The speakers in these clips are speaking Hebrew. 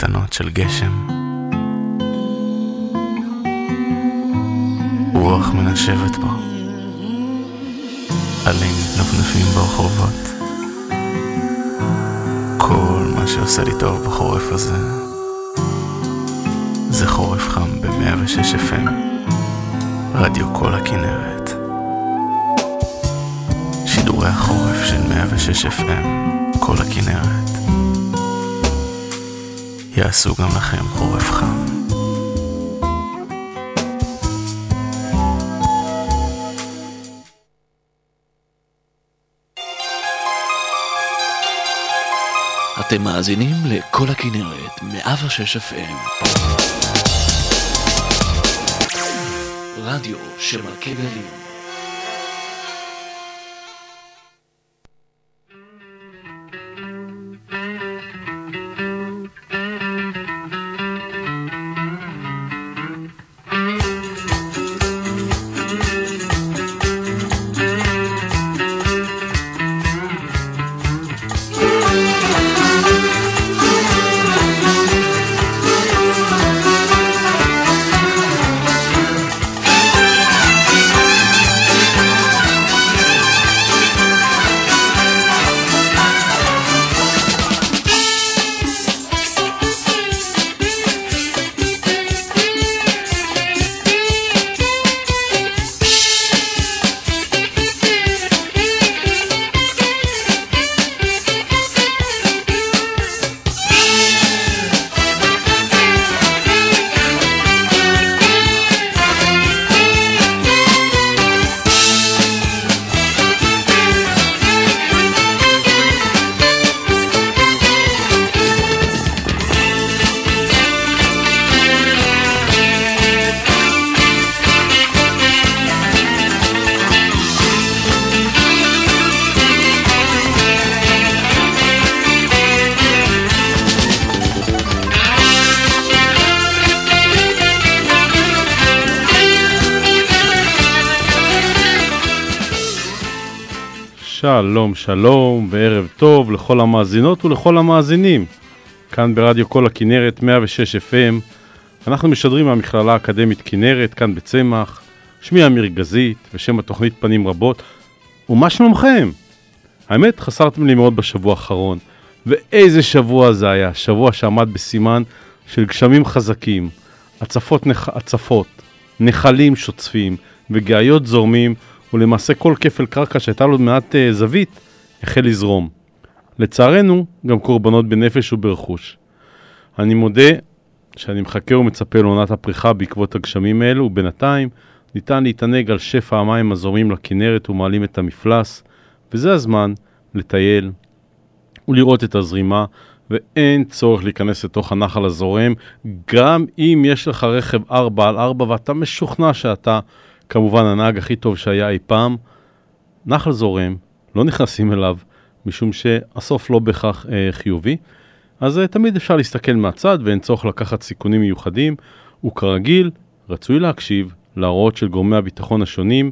קטנות של גשם. רוח מנשבת בו. עלים נפנפים ברחובות. כל מה שעושה לי טוב בחורף הזה זה חורף חם ב-106 FM, רדיו כל הכנרת. שידורי החורף של 106 FM, כל הכנרת. יעשו גם לכם חורף חם. אתם מאזינים לכל הכנרת, 106 FM. רדיו של מלכי גלים. שלום, שלום, וערב טוב לכל המאזינות ולכל המאזינים. כאן ברדיו כל הכנרת, 106 FM. אנחנו משדרים מהמכללה האקדמית כנרת, כאן בצמח. שמי אמיר גזית, ושם התוכנית פנים רבות. ומה שלומכם? האמת, חסרתם לי מאוד בשבוע האחרון. ואיזה שבוע זה היה, שבוע שעמד בסימן של גשמים חזקים, הצפות, נח... הצפות נחלים שוצפים וגאיות זורמים, ולמעשה כל כפל קרקע שהייתה לו מעט uh, זווית, החל לזרום. לצערנו, גם קורבנות בנפש וברכוש. אני מודה שאני מחכה ומצפה לעונת הפריחה בעקבות הגשמים האלו, ובינתיים ניתן להתענג על שפע המים הזורמים לכנרת ומעלים את המפלס, וזה הזמן לטייל ולראות את הזרימה, ואין צורך להיכנס לתוך הנחל הזורם, גם אם יש לך רכב 4 על 4 ואתה משוכנע שאתה כמובן הנהג הכי טוב שהיה אי פעם. נחל זורם, לא נכנסים אליו, משום שהסוף לא בהכרח אה, חיובי. אז אה, תמיד אפשר להסתכל מהצד ואין צורך לקחת סיכונים מיוחדים, וכרגיל, רצוי להקשיב להוראות של גורמי הביטחון השונים.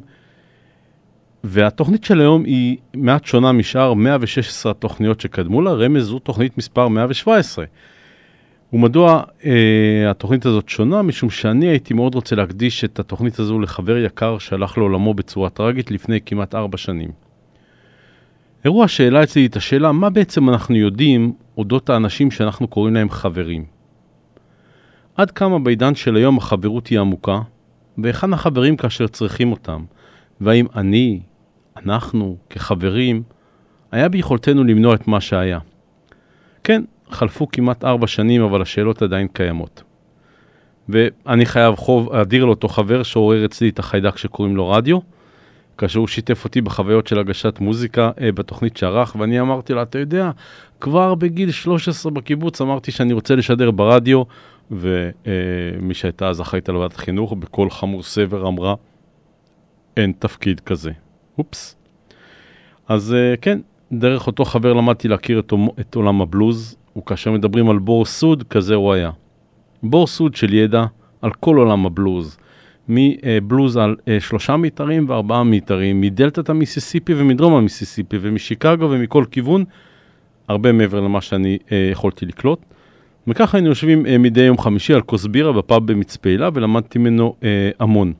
והתוכנית של היום היא מעט שונה משאר 116 התוכניות שקדמו לה, רמז זו תוכנית מספר 117. ומדוע אה, התוכנית הזאת שונה? משום שאני הייתי מאוד רוצה להקדיש את התוכנית הזו לחבר יקר שהלך לעולמו בצורה טרגית לפני כמעט ארבע שנים. אירוע שהעלה אצלי את השאלה, מה בעצם אנחנו יודעים אודות האנשים שאנחנו קוראים להם חברים? עד כמה בעידן של היום החברות היא עמוקה, והיכן החברים כאשר צריכים אותם, והאם אני, אנחנו, כחברים, היה ביכולתנו למנוע את מה שהיה. כן, חלפו כמעט ארבע שנים, אבל השאלות עדיין קיימות. ואני חייב חוב אדיר לאותו חבר שעורר אצלי את החיידק שקוראים לו רדיו, כאשר הוא שיתף אותי בחוויות של הגשת מוזיקה אה, בתוכנית שערך, ואני אמרתי לו, אתה יודע, כבר בגיל 13 בקיבוץ אמרתי שאני רוצה לשדר ברדיו, ומי אה, שהייתה אז אחראית על ועדת חינוך, בקול חמור סבר אמרה, אין תפקיד כזה. אופס. אז אה, כן, דרך אותו חבר למדתי להכיר את, את עולם הבלוז, וכאשר מדברים על בור סוד, כזה הוא היה. בור סוד של ידע על כל עולם הבלוז, מבלוז על אה, שלושה מיתרים וארבעה מיתרים, מדלתת המיסיסיפי ומדרום המיסיסיפי ומשיקגו ומכל כיוון, הרבה מעבר למה שאני אה, יכולתי לקלוט. וככה היינו יושבים אה, מדי יום חמישי על כוס בירה בפאב במצפה הילה, ולמדתי ממנו המון.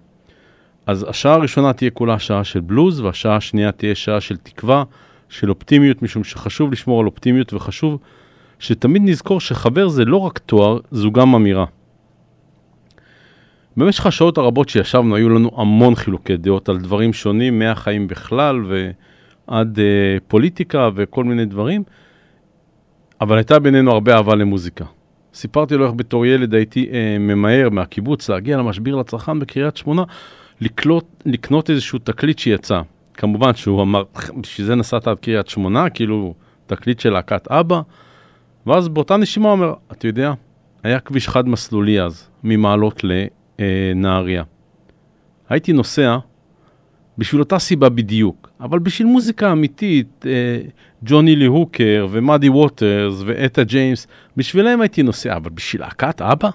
אז השעה הראשונה תהיה כולה שעה של בלוז, והשעה השנייה תהיה שעה של תקווה, של אופטימיות, משום שחשוב לשמור על אופטימיות, וחשוב שתמיד נזכור שחבר זה לא רק תואר, זו גם אמירה. במשך השעות הרבות שישבנו היו לנו המון חילוקי דעות על דברים שונים, מהחיים בכלל ועד אה, פוליטיקה וכל מיני דברים, אבל הייתה בינינו הרבה אהבה למוזיקה. סיפרתי לו איך בתור ילד הייתי אה, ממהר מהקיבוץ להגיע למשביר לצרכן בקריית שמונה, לקלוט, לקנות איזשהו תקליט שיצא. כמובן שהוא אמר, בשביל זה נסעת עד קריית שמונה, כאילו תקליט של להקת אבא, ואז באותה נשימה הוא אומר, אתה יודע, היה כביש חד מסלולי אז, ממעלות לנהריה. הייתי נוסע בשביל אותה סיבה בדיוק, אבל בשביל מוזיקה אמיתית, אה, ג'וני לי הוקר ומאדי ווטרס ואתה ג'יימס, בשבילם הייתי נוסע, אבל בשביל להקת אבא?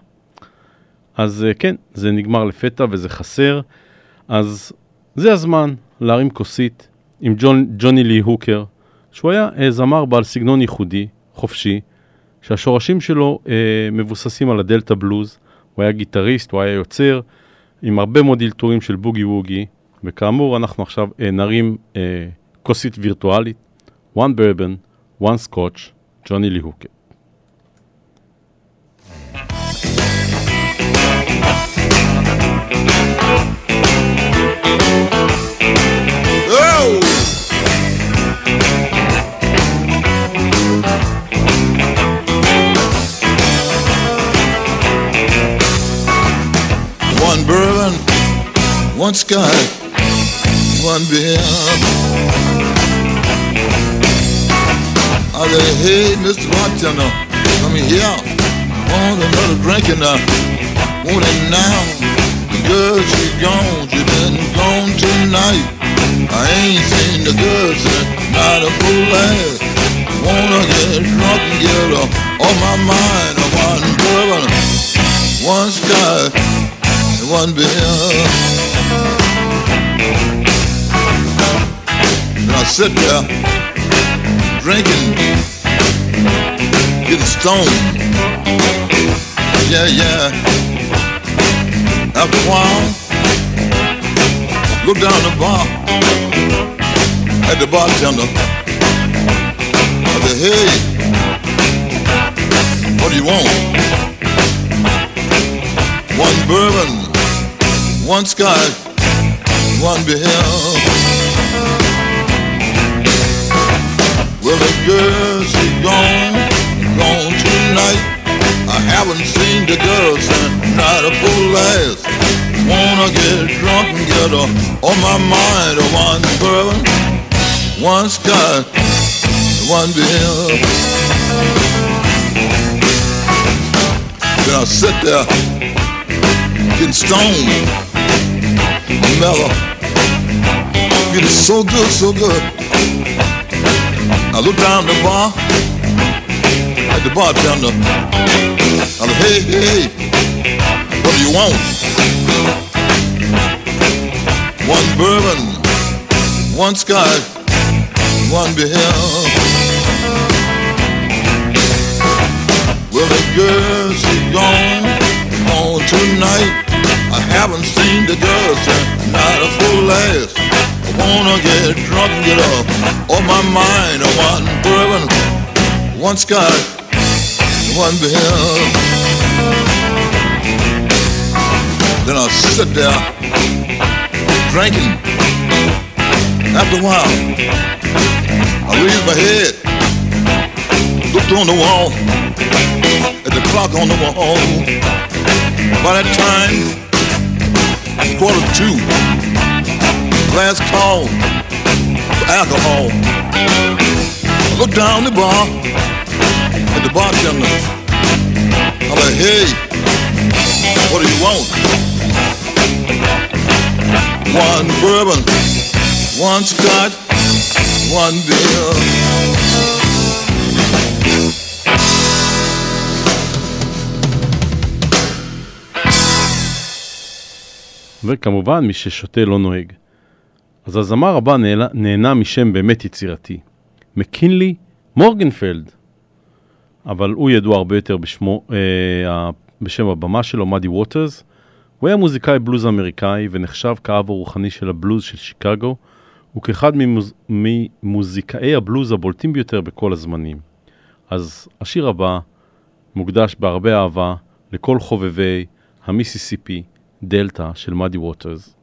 אז אה, כן, זה נגמר לפתע וזה חסר, אז זה הזמן להרים כוסית עם ג'וני לי הוקר, שהוא היה אה, זמר בעל סגנון ייחודי, חופשי, שהשורשים שלו אה, מבוססים על הדלתא בלוז, הוא היה גיטריסט, הוא היה יוצר, עם הרבה מאוד אלתורים של בוגי ווגי, וכאמור אנחנו עכשיו אה, נרים אה, כוסית וירטואלית, one bourbon, one scotch, ג'וני לי הוקר. Oh! One sky, one beer. I say, hey, Mr. Bartender, come here. Want another drink and I want it now. Girl, she gone, she been gone tonight. I ain't seen the girl since not a full ass. Wanna get drunk and get her off my mind. I want bourbon, one sky, one beer. And I sit there drinking, getting stoned. Yeah, yeah. After a while, look down the bar at the bartender. I said, hey, what do you want? One bourbon, one scotch, one beer. Well, the girl, she gone, gone tonight. I haven't seen the girl since not a full last. Wanna get drunk and get her on my mind. One bourbon, one scotch, one beer. Then I sit there, getting stoned, mellow, feeling so good, so good. I look down the bar at the bartender. I said, hey, hey, what do you want? One bourbon, one scotch, one beer. Well, the girl, she gone, gone tonight. I haven't seen the girls since not a full ass. I wanna get drunk and get up on my mind. I want bourbon, one scotch, one beer. Then I sit there drinking. After a while, I raise my head, looked on the wall, at the clock on the wall. By that time, quarter to two, last call for alcohol. I looked down the bar at the bartender. I'm like, hey, what do you want? One bourbon, one scotch, one beer. וכמובן, מי ששותה לא נוהג. אז הזמר הבא נהנה, נהנה משם באמת יצירתי, מקינלי מורגנפלד. אבל הוא ידוע הרבה יותר בשמו, אה, בשם הבמה שלו, מאדי ווטרס. הוא היה מוזיקאי בלוז אמריקאי ונחשב כאב הרוחני של הבלוז של שיקגו, וכאחד ממוז... ממוזיקאי הבלוז הבולטים ביותר בכל הזמנים. אז השיר הבא מוקדש בהרבה אהבה לכל חובבי המיסיסיפי דלתא של מאדי ווטרס.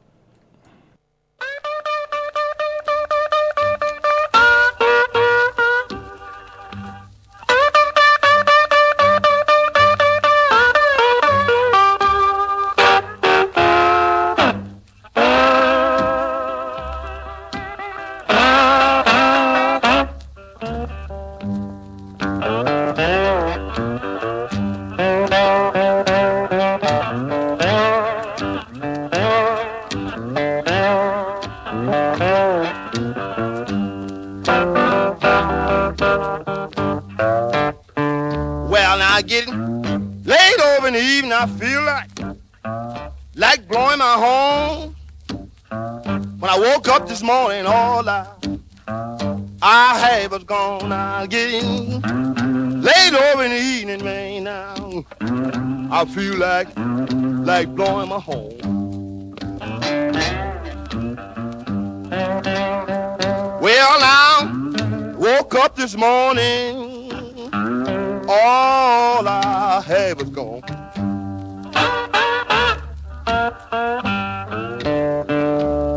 The man. Now I feel like like blowing my horn. Well, now woke up this morning, all I have was gone.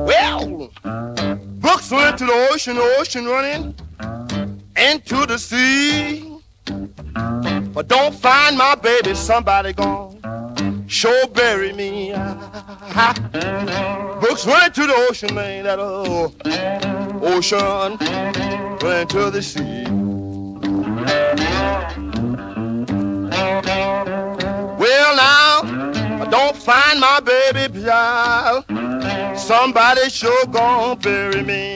Well, books went to the ocean, ocean running into the sea. But don't find my baby, somebody gone. Sure bury me. Books running to the ocean, man, that oh, ocean running to the sea. Well, now, I don't find my baby, child. Somebody sure gonna bury me.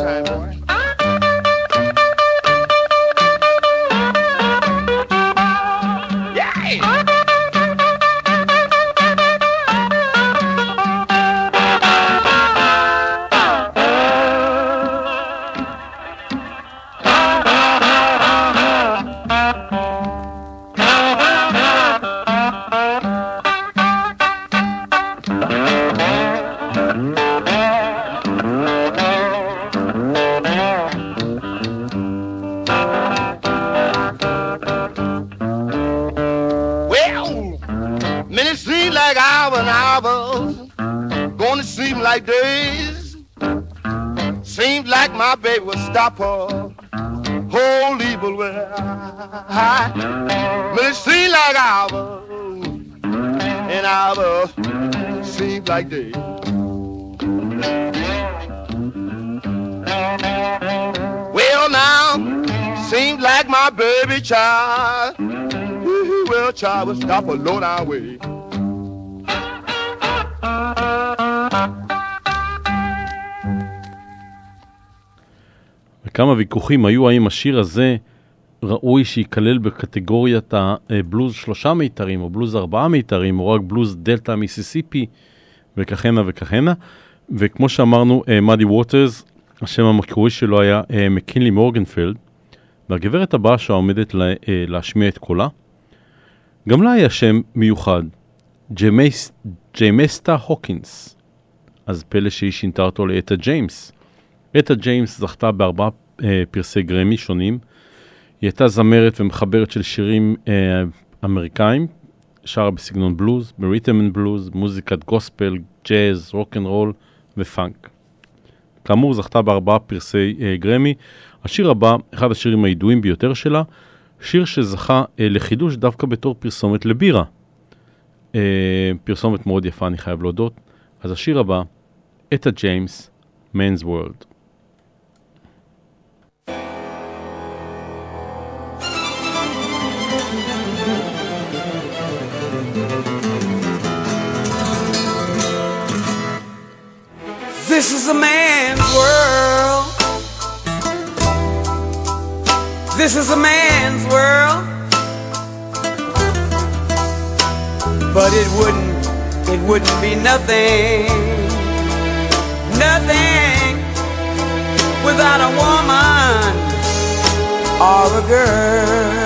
like my baby would stop her whole evil way. But it seems like hours and hours seems like days. Well now, seems like my baby child, well child will stop a low down way. כמה ויכוחים היו האם השיר הזה ראוי שייכלל בקטגוריית הבלוז שלושה מיתרים, או בלוז ארבעה מיתרים, או רק בלוז דלתא מיסיסיפי, וכהנה וכהנה. וכמו שאמרנו, מאדי אה, ווטרס, השם המקורי שלו היה אה, מקינלי מורגנפלד, והגברת הבאה שעומדת לה, אה, להשמיע את קולה, גם לה היה שם מיוחד, ג'מס, ג'יימסטה הוקינס. אז פלא שהיא שינתה אותו לאטה ג'יימס. אטה ג'יימס זכתה בארבעה פרסי גרמי שונים. היא הייתה זמרת ומחברת של שירים אה, אמריקאים, שרה בסגנון בלוז, ב rhythm and blues, מוזיקת גוספל, ג'אז, רוק אנד רול ופאנק. כאמור זכתה בארבעה פרסי אה, גרמי. השיר הבא, אחד השירים הידועים ביותר שלה, שיר שזכה אה, לחידוש דווקא בתור פרסומת לבירה. אה, פרסומת מאוד יפה, אני חייב להודות. אז השיר הבא, אתה ג'יימס, Man's World. This is a man's world. This is a man's world. But it wouldn't, it wouldn't be nothing, nothing without a woman or a girl.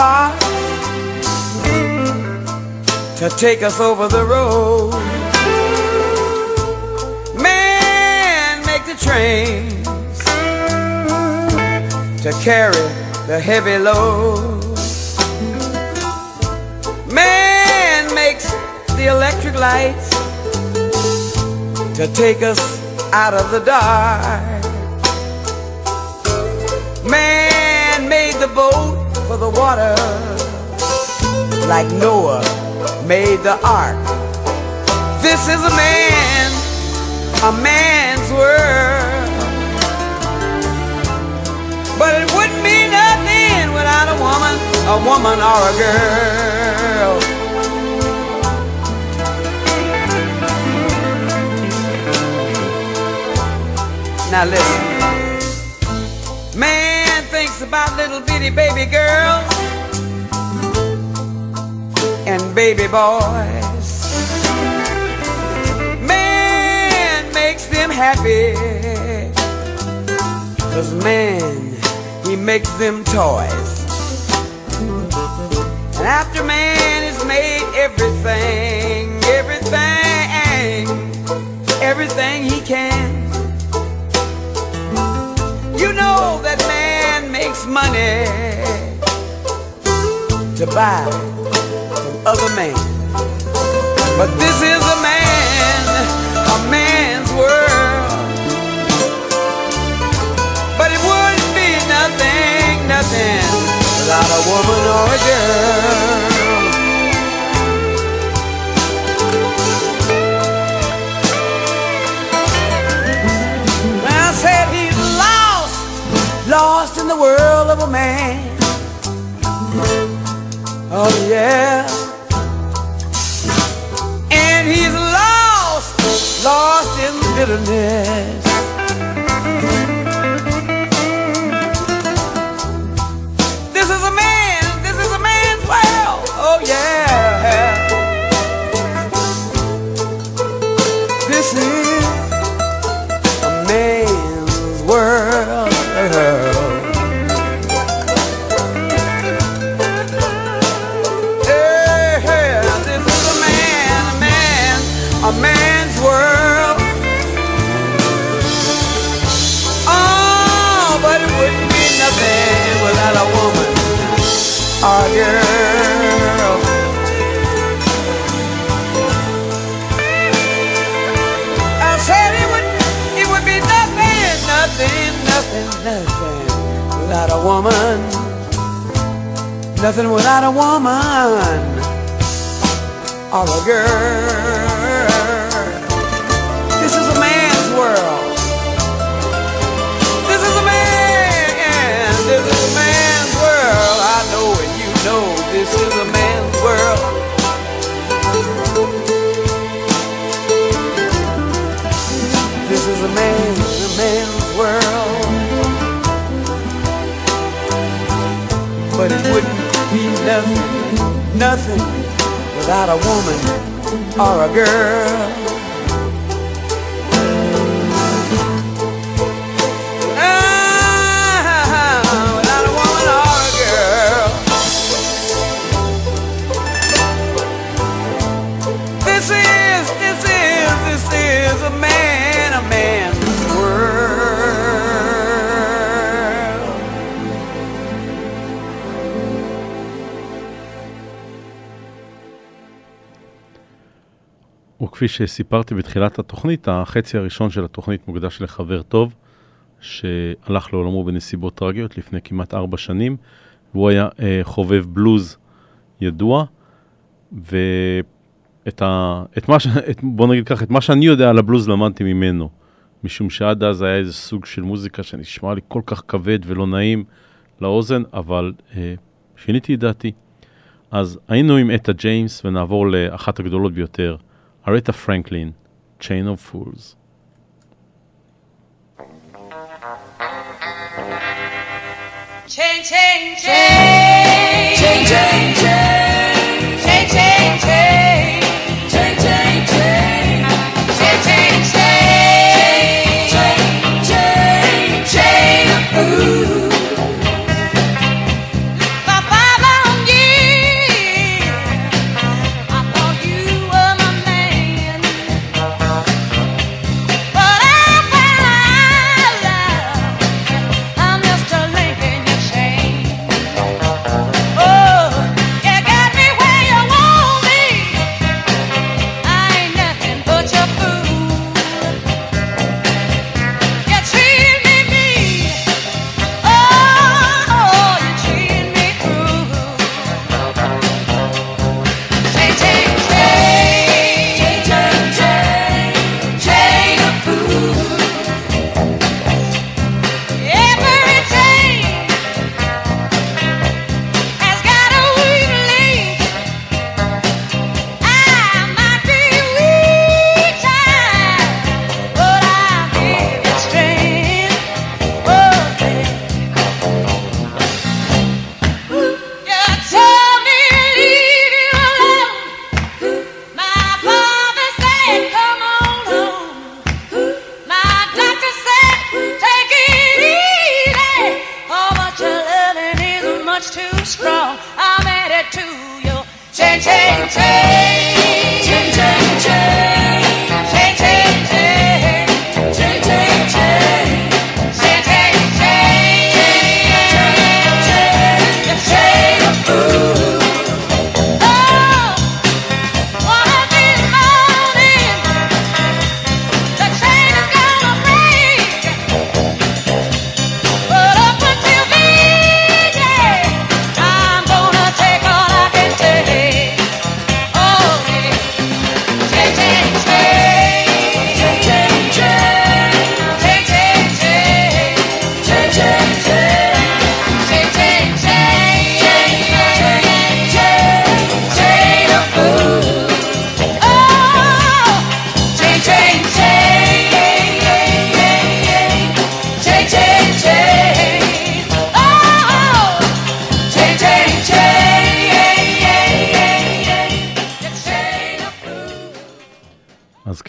Car to take us over the road. Man make the trains to carry the heavy load. Man makes the electric lights to take us out of the dark. Man made the boat the water like Noah made the ark. This is a man, a man's world. But it wouldn't be nothing without a woman, a woman or a girl. Now listen. About little bitty baby girls and baby boys. Man makes them happy. Cause man, he makes them toys. And after man has made everything, money to buy from other men. But this is But it wouldn't be nothing, nothing without a woman or a girl. וכפי שסיפרתי בתחילת התוכנית, החצי הראשון של התוכנית מוקדש לחבר טוב, שהלך לעולמו בנסיבות טרגיות לפני כמעט ארבע שנים, והוא היה אה, חובב בלוז ידוע, ואת ה... את מה ש... את, בוא נגיד ככה, את מה שאני יודע על הבלוז למדתי ממנו, משום שעד אז היה איזה סוג של מוזיקה שנשמע לי כל כך כבד ולא נעים לאוזן, אבל אה, שיניתי את דעתי. אז היינו עם אטה ג'יימס ונעבור לאחת הגדולות ביותר, Aretha Franklin, Chain of Fools. Chain, chain, chain. Chain, chain, chain.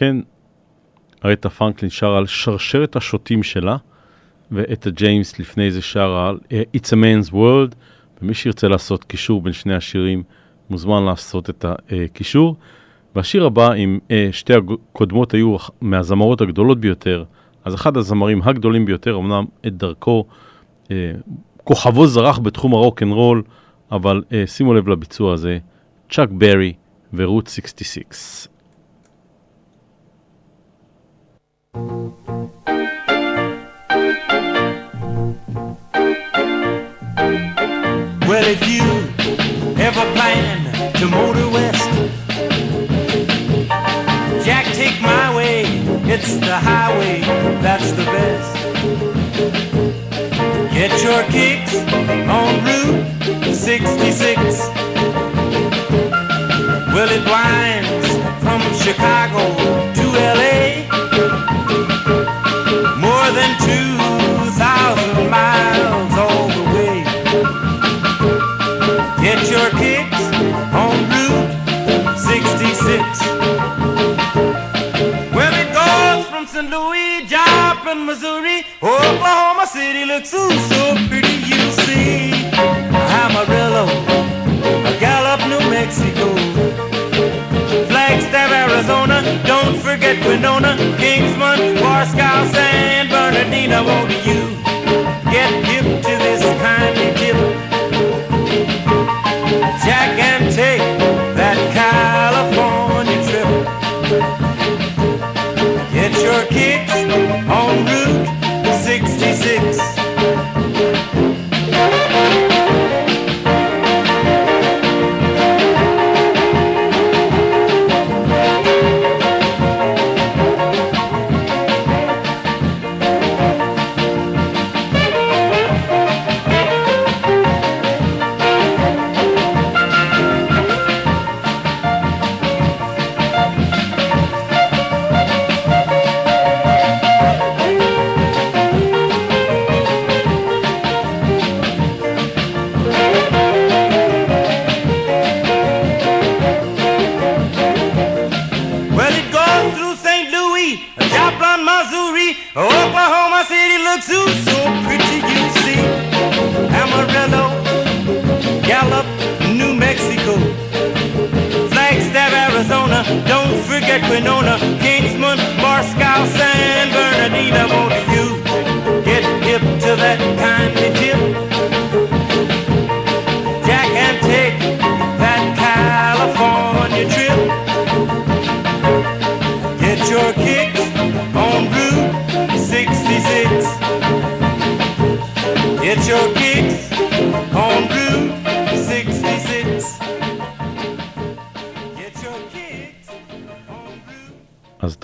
כן, ארית'ה פרנקלין שרה על שרשרת השוטים שלה, ואטה ג'יימס לפני זה שרה על אה, It's a Man's World, ומי שירצה לעשות קישור בין שני השירים מוזמן לעשות את הקישור. והשיר הבא, עם אה, שתי הקודמות היו מהזמרות הגדולות ביותר, אז אחד הזמרים הגדולים ביותר, אמנם את דרכו, אה, כוכבו זרח בתחום הרוק אנד רול, אבל אה, שימו לב לביצוע הזה, צ'אק ברי ורות 66. Well, if you ever plan to motor west, Jack, take my way. It's the highway that's the best. Get your kicks on Route 66. Well, it winds from Chicago Missouri, Oklahoma City looks ooh so pretty. You see, Amarillo, Gallup, New Mexico, Flagstaff, Arizona. Don't forget Winona, Kingsman, Warskow, San Bernardino. Won't you get hip to this kindly tip? Your kicks on Route 66.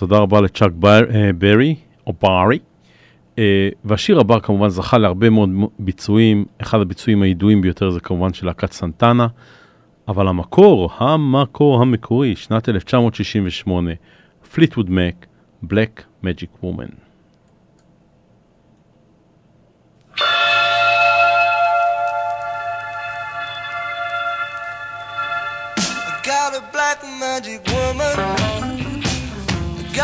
תודה רבה לצ'אק אה, ברי, או ברי. אה, והשיר הבא כמובן זכה להרבה מאוד ביצועים, אחד הביצועים הידועים ביותר זה כמובן של להקת סנטנה, אבל המקור, המקור המקורי, שנת 1968, פליטווד מק, בלק מג'יק וומן. Got a black magic woman.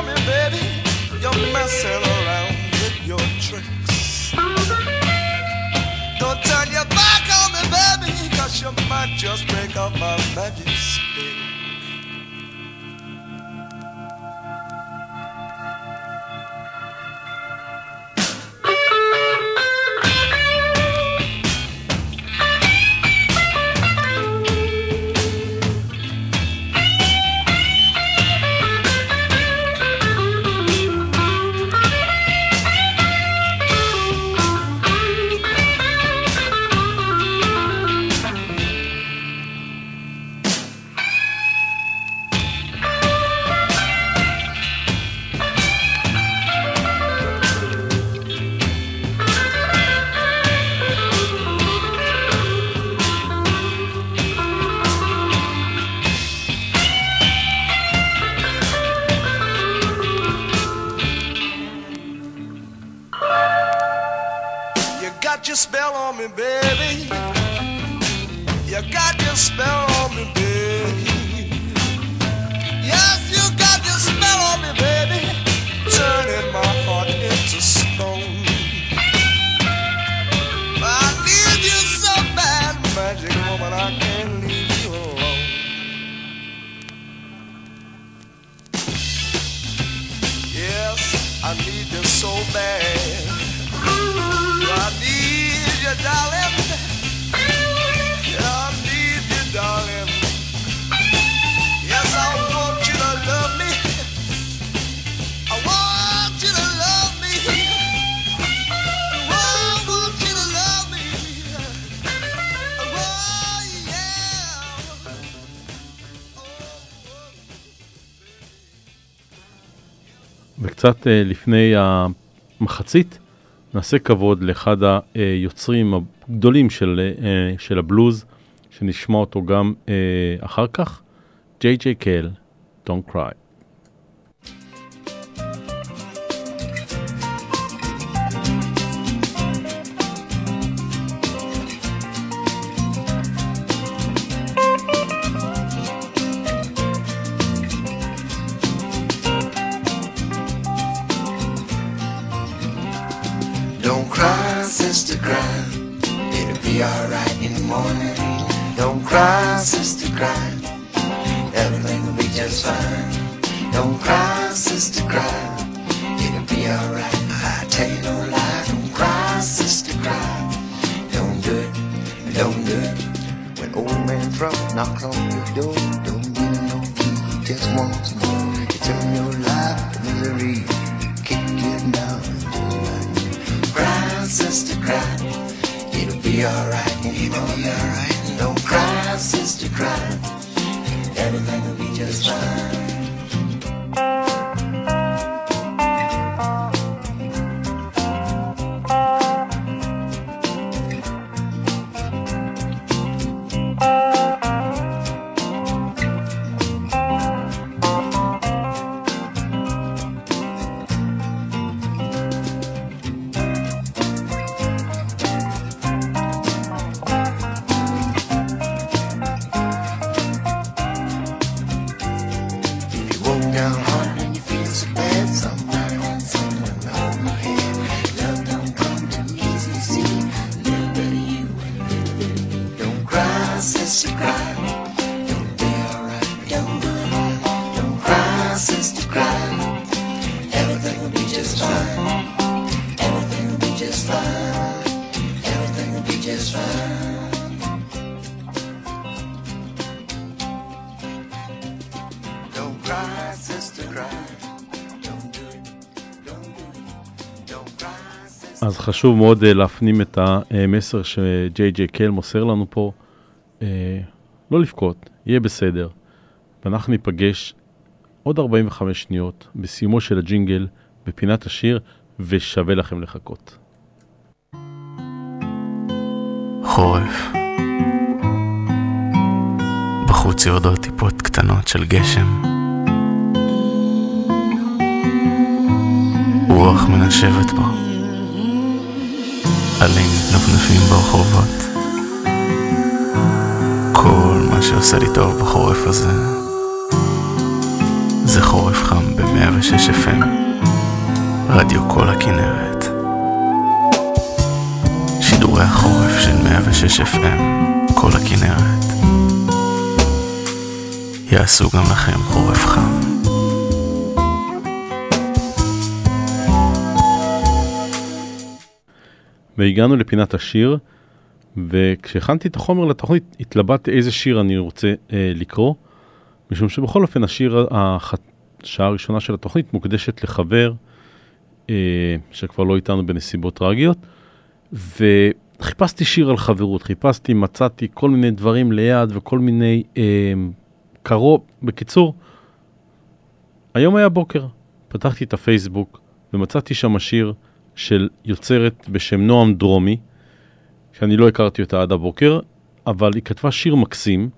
me, baby. You're messing around with your tricks. Don't turn your back on me, baby, cause you might just break up my magic וקצת אה, לפני המחצית, נעשה כבוד לאחד היוצרים הגדולים של, אה, של הבלוז, שנשמע אותו גם אה, אחר כך, ג'יי ג'יי קל, Don't Cry. Sister, cry. It'll be alright. I tell you no lie. Don't cry, sister, cry. Don't do it, don't do it. When old man trouble knocks on your door, don't give no key. Just once more. You turn your life to misery. You down. Cry, sister, cry. It'll be alright. It'll be alright. Don't cry, sister, cry. Everything will be just fine. חשוב מאוד אה, להפנים את המסר שג'יי ג'יי קל מוסר לנו פה. אה, לא לבכות, יהיה בסדר. ואנחנו ניפגש עוד 45 שניות בסיומו של הג'ינגל בפינת השיר, ושווה לכם לחכות. חורף. בחוץ יורדות טיפות קטנות של גשם. רוח מנשבת בו. עלים מתנפנפים ברחובות. כל מה שעושה לי טוב בחורף הזה זה חורף חם ב-106 FM, רדיו כל הכנרת. שידורי החורף של 106 FM, כל הכנרת. יעשו גם לכם חורף חם. והגענו לפינת השיר, וכשהכנתי את החומר לתוכנית, התלבטתי איזה שיר אני רוצה אה, לקרוא, משום שבכל אופן השיר, השעה הראשונה של התוכנית מוקדשת לחבר, אה, שכבר לא איתנו בנסיבות טרגיות, וחיפשתי שיר על חברות, חיפשתי, מצאתי כל מיני דברים ליד וכל מיני אה, קרוב, בקיצור, היום היה בוקר, פתחתי את הפייסבוק ומצאתי שם שיר של יוצרת בשם נועם דרומי, שאני לא הכרתי אותה עד הבוקר, אבל היא כתבה שיר מקסים,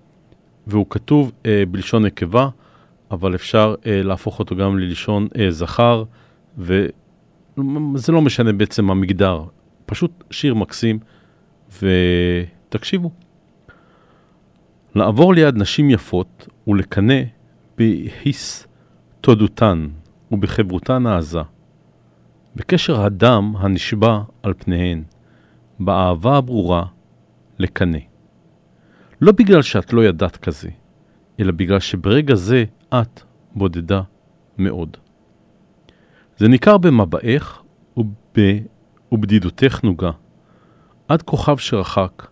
והוא כתוב אה, בלשון נקבה, אבל אפשר אה, להפוך אותו גם ללשון אה, זכר, וזה לא משנה בעצם המגדר, פשוט שיר מקסים, ותקשיבו. לעבור ליד נשים יפות ולקנא בהיס תודותן ובחברותן העזה. בקשר הדם הנשבע על פניהן, באהבה הברורה לקנא. לא בגלל שאת לא ידעת כזה, אלא בגלל שברגע זה את בודדה מאוד. זה ניכר במבעך וב... ובדידותך נוגה, עד כוכב שרחק,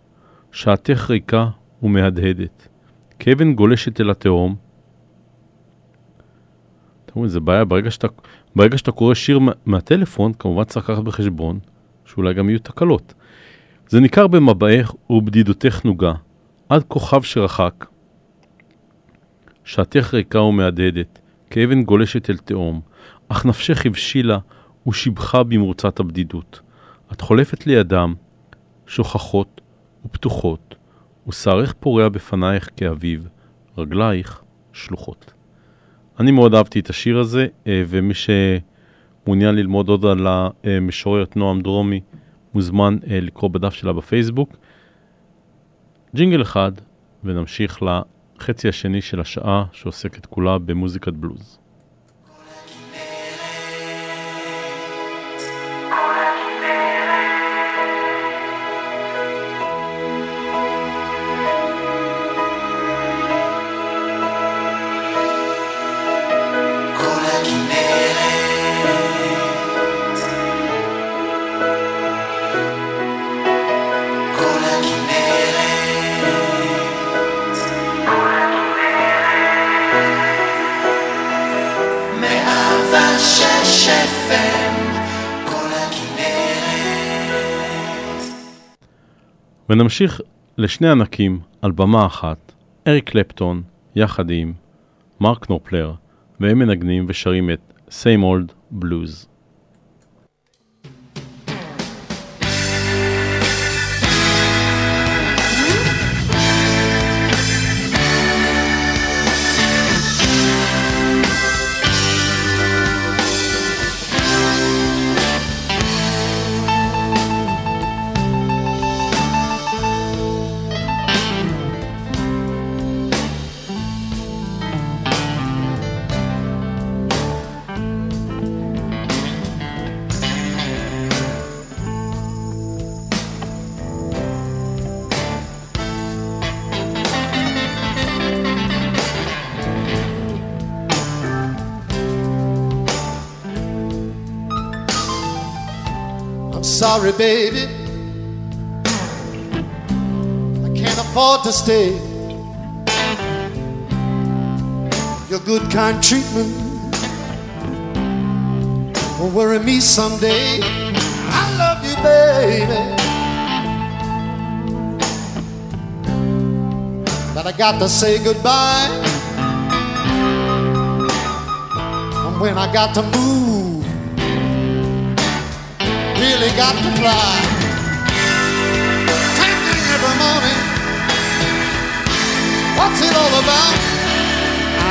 שעתך ריקה ומהדהדת, כאבן גולשת אל התהום. אתם רואים, זה בעיה, ברגע שאתה, ברגע שאתה קורא שיר מה- מהטלפון, כמובן צריך לקחת בחשבון שאולי גם יהיו תקלות. זה ניכר במבעך ובדידותך נוגה, עד כוכב שרחק, שעתך ריקה ומהדהדת, כאבן גולשת אל תהום, אך נפשך הבשילה ושיבחה במרוצת הבדידות. את חולפת לידם, שוכחות ופתוחות, ושערך פורע בפנייך כאביב, רגלייך שלוחות. אני מאוד אהבתי את השיר הזה, אה, ומי שמעוניין ללמוד עוד על המשוררת נועם דרומי, מוזמן אה, לקרוא בדף שלה בפייסבוק. ג'ינגל אחד, ונמשיך לחצי השני של השעה, שעוסקת כולה במוזיקת בלוז. ונמשיך לשני ענקים על במה אחת, אריק קלפטון, יחד עם מרק נופלר, והם מנגנים ושרים את Same Old Blues. Sorry, baby. I can't afford to stay. Your good, kind treatment will worry me someday. I love you baby, But I got to say goodbye. And when I got to move, really got to fly. Same every morning. What's it all about?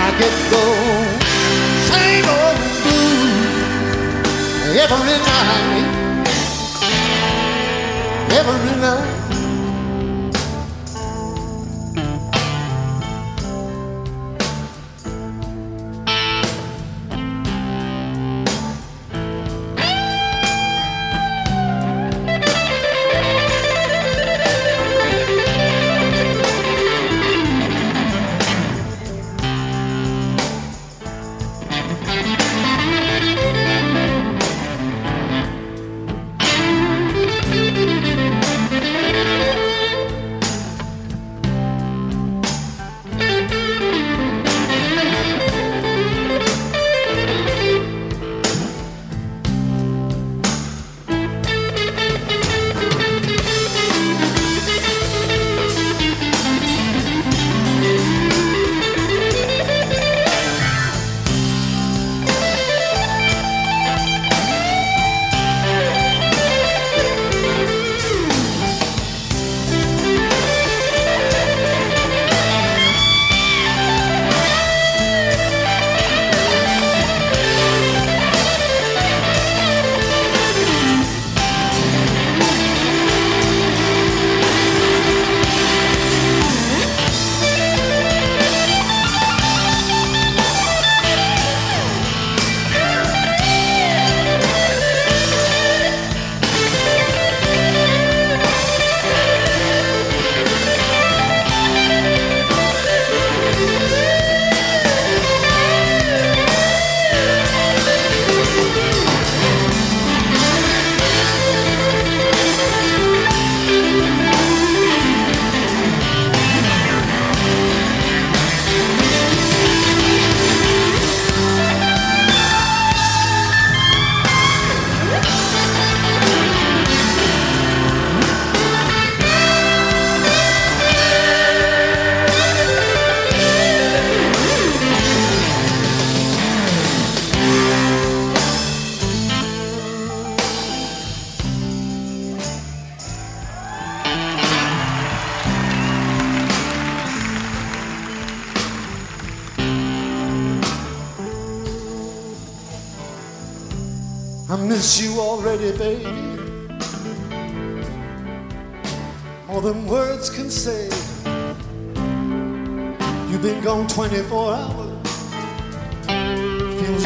I get go same old blues every night, every night.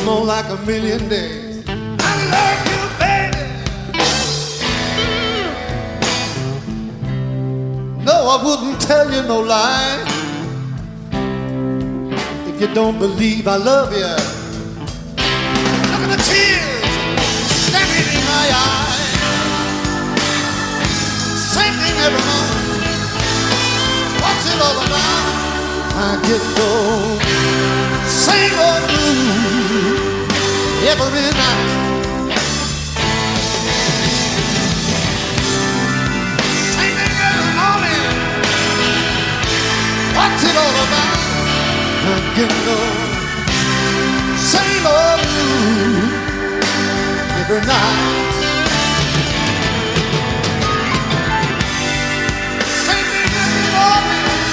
More like a million days. I love you, baby. No, I wouldn't tell you no lie. If you don't believe I love you, look at the tears standing in my eyes. Same thing every morning. What's it all about? I get low. Same old blues every night. Same every morning. What's it all about? I get low. Same old blues every night. Same every morning.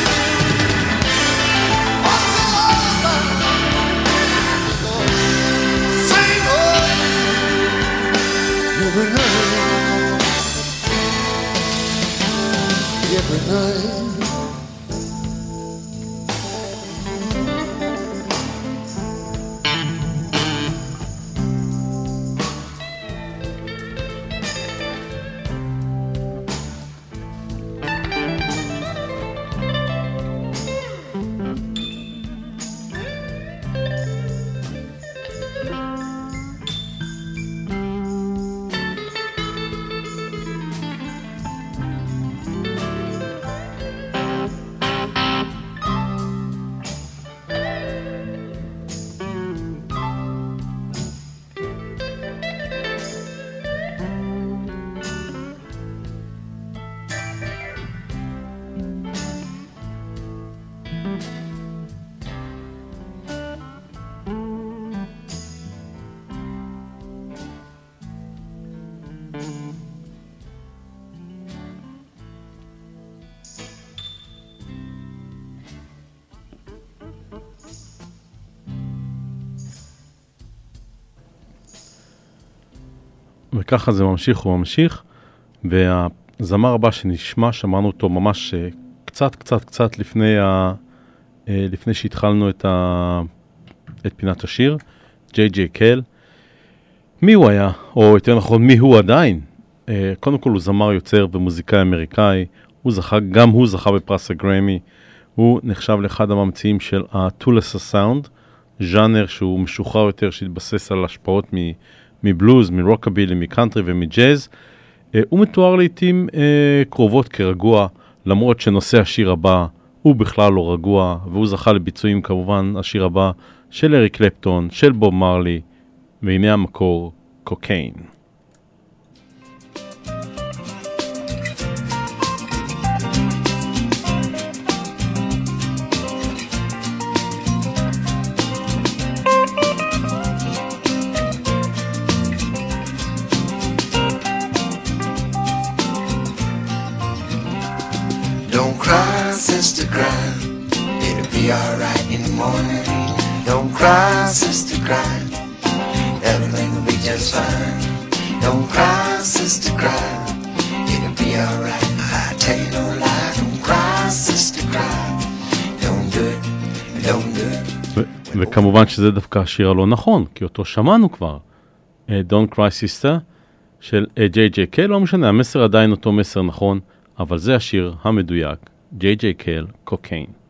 Every night. Every night. וככה זה ממשיך וממשיך, והזמר הבא שנשמע, שמענו אותו ממש אה, קצת קצת קצת לפני, ה... אה, לפני שהתחלנו את, ה... את פינת השיר, ג'יי ג'יי קל. מי הוא היה, או יותר נכון, מי הוא עדיין? אה, קודם כל הוא זמר יוצר ומוזיקאי אמריקאי, הוא זכה, גם הוא זכה בפרס הגרמי, הוא נחשב לאחד הממציאים של ה-Tulsa Sound, ז'אנר שהוא משוחרר יותר, שהתבסס על השפעות מ- מבלוז, מרוקבילי, מקאנטרי ומג'אז. אה, הוא מתואר לעיתים אה, קרובות כרגוע, למרות שנושא השיר הבא הוא בכלל לא רגוע, והוא זכה לביצועים כמובן, השיר הבא של אריק קלפטון, של בוב מרלי, והנה המקור, קוקיין. Be alright in the morning. Don't cry, sister, cry. Everything will be just fine. Don't cry, sister, cry. It'll be alright. I tell you no lie. Don't cry, sister, cry. Don't do it. Don't do it. וכמובן שזה דווקא השיר הלא נכון, כי אותו שמענו כבר. אה, Don't Cry Sister של קל, לא משנה, המסר עדיין אותו מסר נכון, אבל זה השיר המדויק, קל, קוקיין.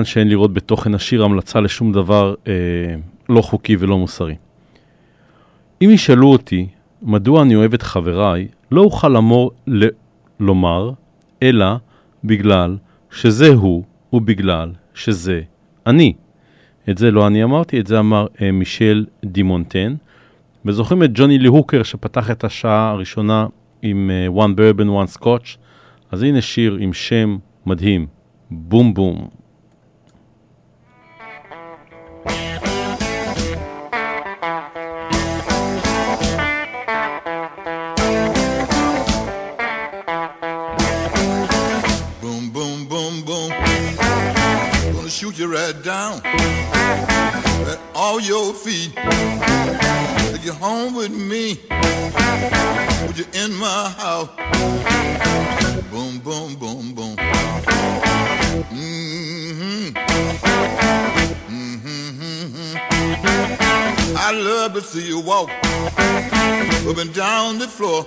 כמובן שאין לראות בתוכן השיר המלצה לשום דבר אה, לא חוקי ולא מוסרי. אם ישאלו אותי מדוע אני אוהב את חבריי, לא אוכל למור, ל, לומר, אלא בגלל שזה הוא ובגלל שזה אני. את זה לא אני אמרתי, את זה אמר אה, מישל דימונטן. וזוכרים את ג'וני להוקר שפתח את השעה הראשונה עם אה, One Bourbon, One Scotch? אז הנה שיר עם שם מדהים, בום בום. right down at all your feet. Take you home with me. Would you in my house? Boom, boom, boom, boom. Mm-hmm. mm-hmm. Mm-hmm. I love to see you walk up and down the floor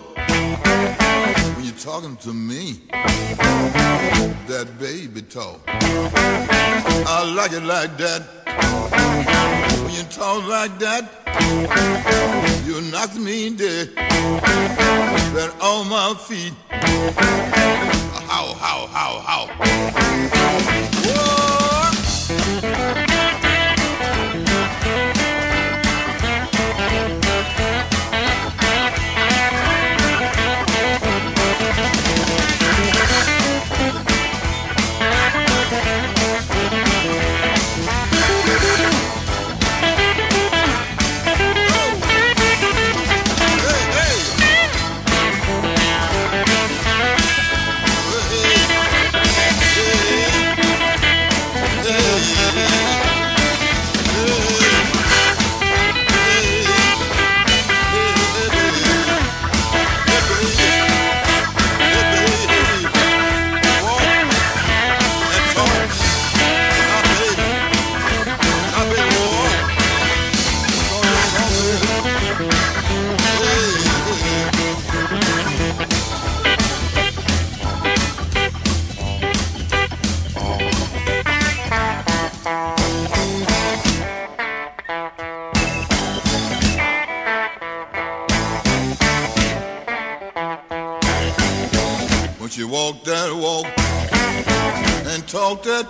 when you're talking to me. That baby talk. I like it like that. When you talk like that, you knock me dead. Right on my feet. How, how, how, how.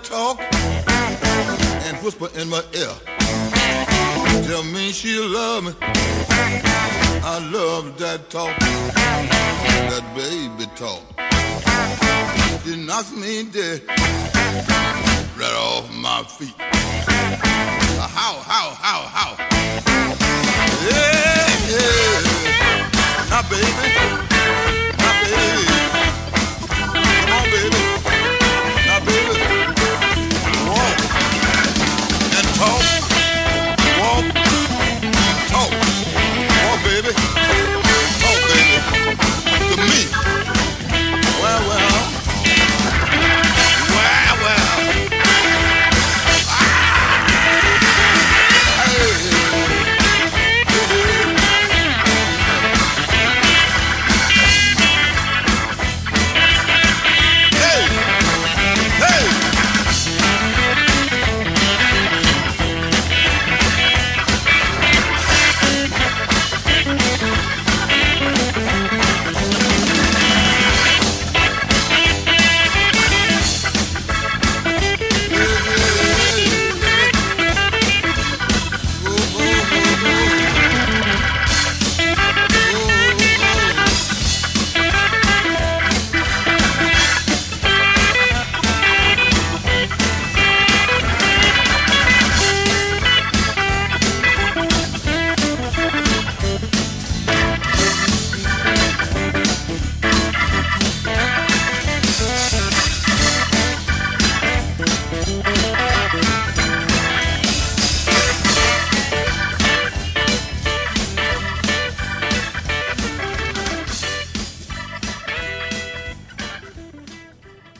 Talk and whisper in my ear. Tell me she love me. I love that talk, that baby talk. She knocks me dead right off my feet. How, how, how, how? Yeah, yeah. Now, baby.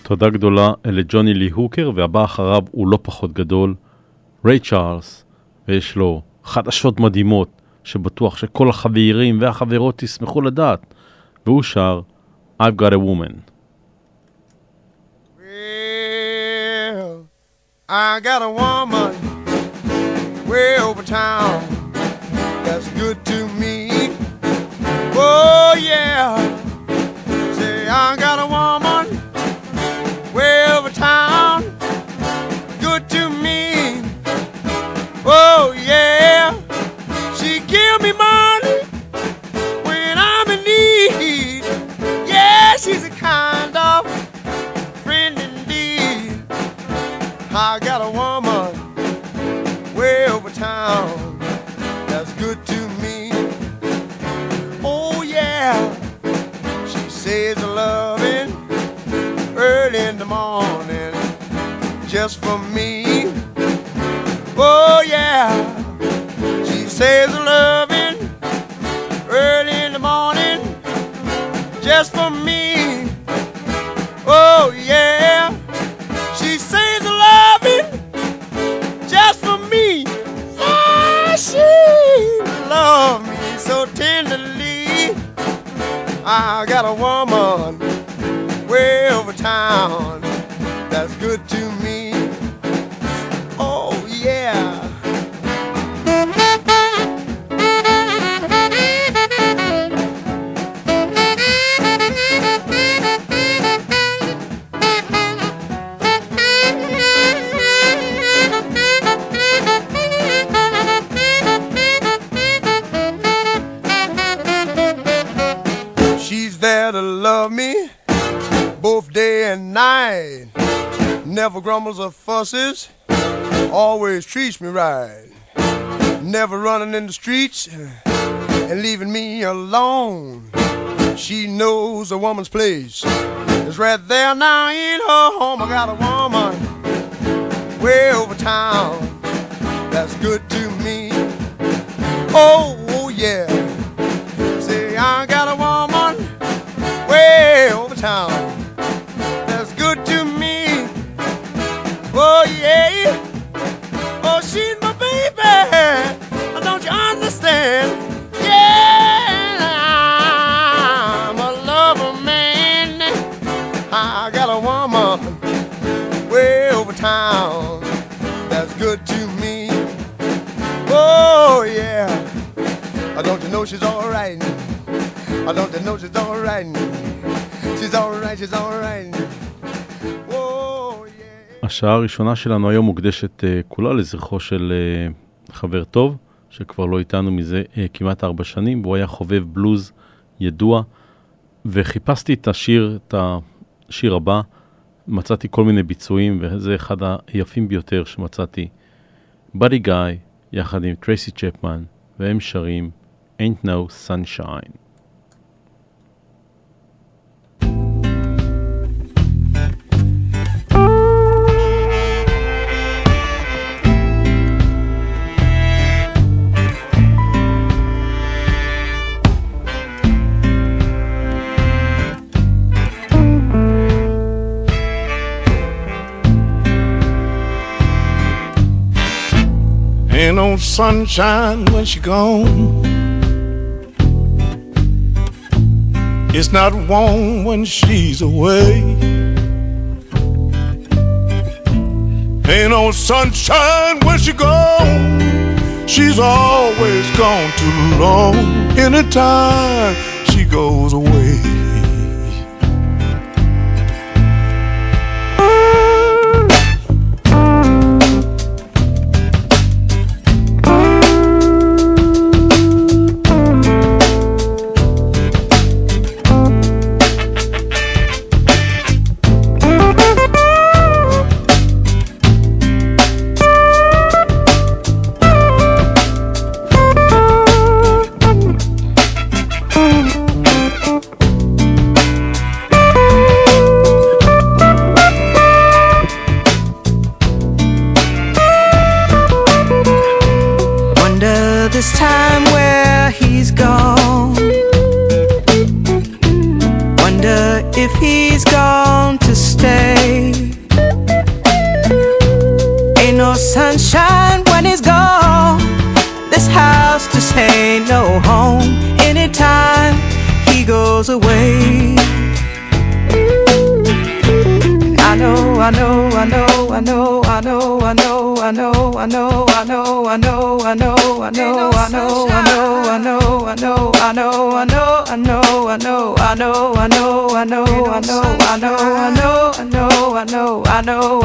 תודה גדולה לג'וני לי הוקר, והבא אחריו הוא לא פחות גדול, ריי צ'ארלס, ויש לו חדשות מדהימות, שבטוח שכל החברים והחברות ישמחו לדעת, והוא שר I've got a woman. I got a woman way over town that's good to me. Oh, yeah. I got a woman way over town that's good to me. Oh yeah, she says a loving early in the morning just for me. Oh yeah, she says loving early in the morning just for me. I got a woman way over town that's good to me. Never grumbles or fusses, always treats me right. Never running in the streets and leaving me alone. She knows a woman's place is right there now in her home. I got a woman way over town that's good to me. Oh, oh yeah. Say, I got a woman way over town she's my baby. Don't you understand? Yeah, I'm a lover man. I got a woman way over town that's good to me. Oh yeah, don't you know she's alright. I don't you know she's alright. She's alright, she's alright. השעה הראשונה שלנו היום מוקדשת אה, כולה לזכרו של אה, חבר טוב, שכבר לא איתנו מזה אה, כמעט ארבע שנים, והוא היה חובב בלוז ידוע, וחיפשתי את השיר, את השיר הבא, מצאתי כל מיני ביצועים, וזה אחד היפים ביותר שמצאתי. באדי גיא, יחד עם טרייסי צ'פמן, והם שרים Ain't No Sunshine. Ain't no sunshine when she gone. It's not warm when she's away. Ain't no sunshine when she gone. She's always gone too long. Anytime she goes away.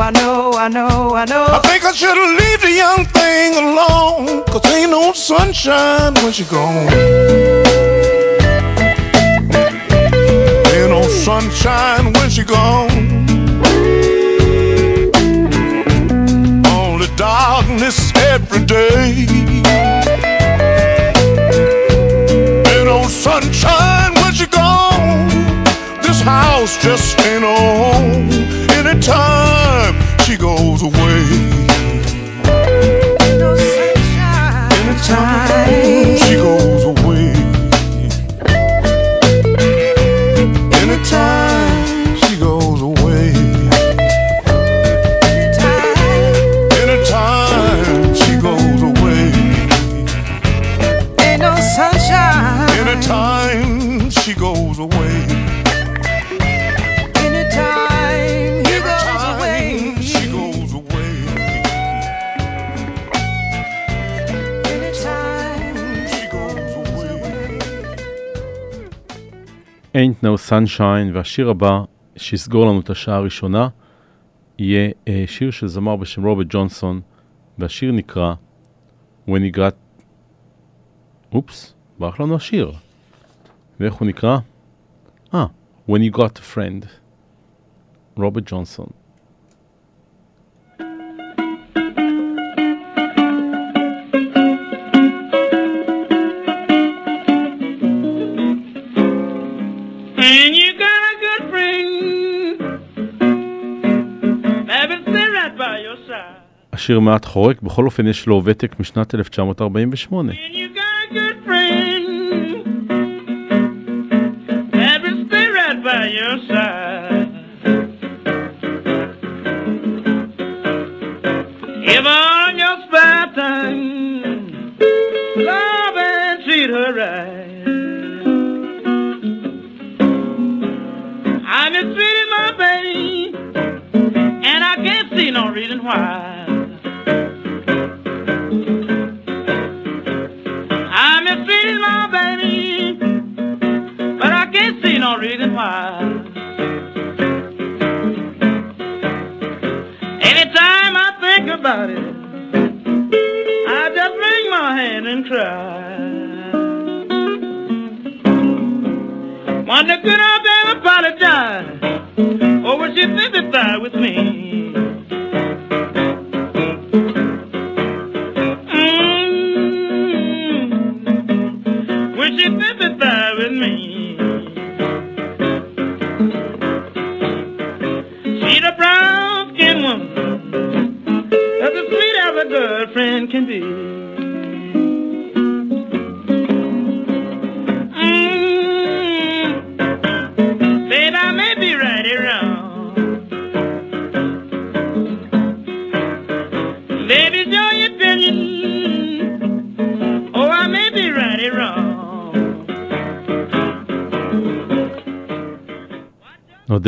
I know, I know, I know, I think I should've leave the young thing alone. Cause ain't no sunshine when she gone. Ain't no sunshine when she gone. Only darkness every day. Ain't no sunshine when she gone. This house just ain't a home. Anytime she goes away. Anytime she goes away. Anytime she goes away. Anytime she goes away. Ain't no sunshine. Anytime she goes away. Ain't No Sunshine, והשיר הבא שיסגור לנו את השעה הראשונה יהיה אה, שיר של זמר בשם רוברט ג'ונסון, והשיר נקרא When he got... אופס, ברח לנו השיר. ואיך הוא נקרא? אה, When he got a friend. רוברט ג'ונסון. השיר מעט חורק, בכל אופן יש לו ותק משנת 1948. And you got a good friend that will stay right by your side.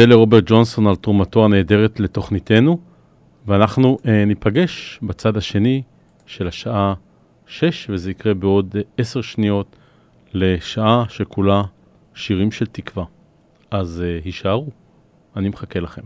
נודה לרוברט ג'ונסון על תרומתו הנהדרת לתוכניתנו, ואנחנו אה, ניפגש בצד השני של השעה 6, וזה יקרה בעוד אה, 10 שניות לשעה שכולה שירים של תקווה. אז אה, הישארו, אני מחכה לכם.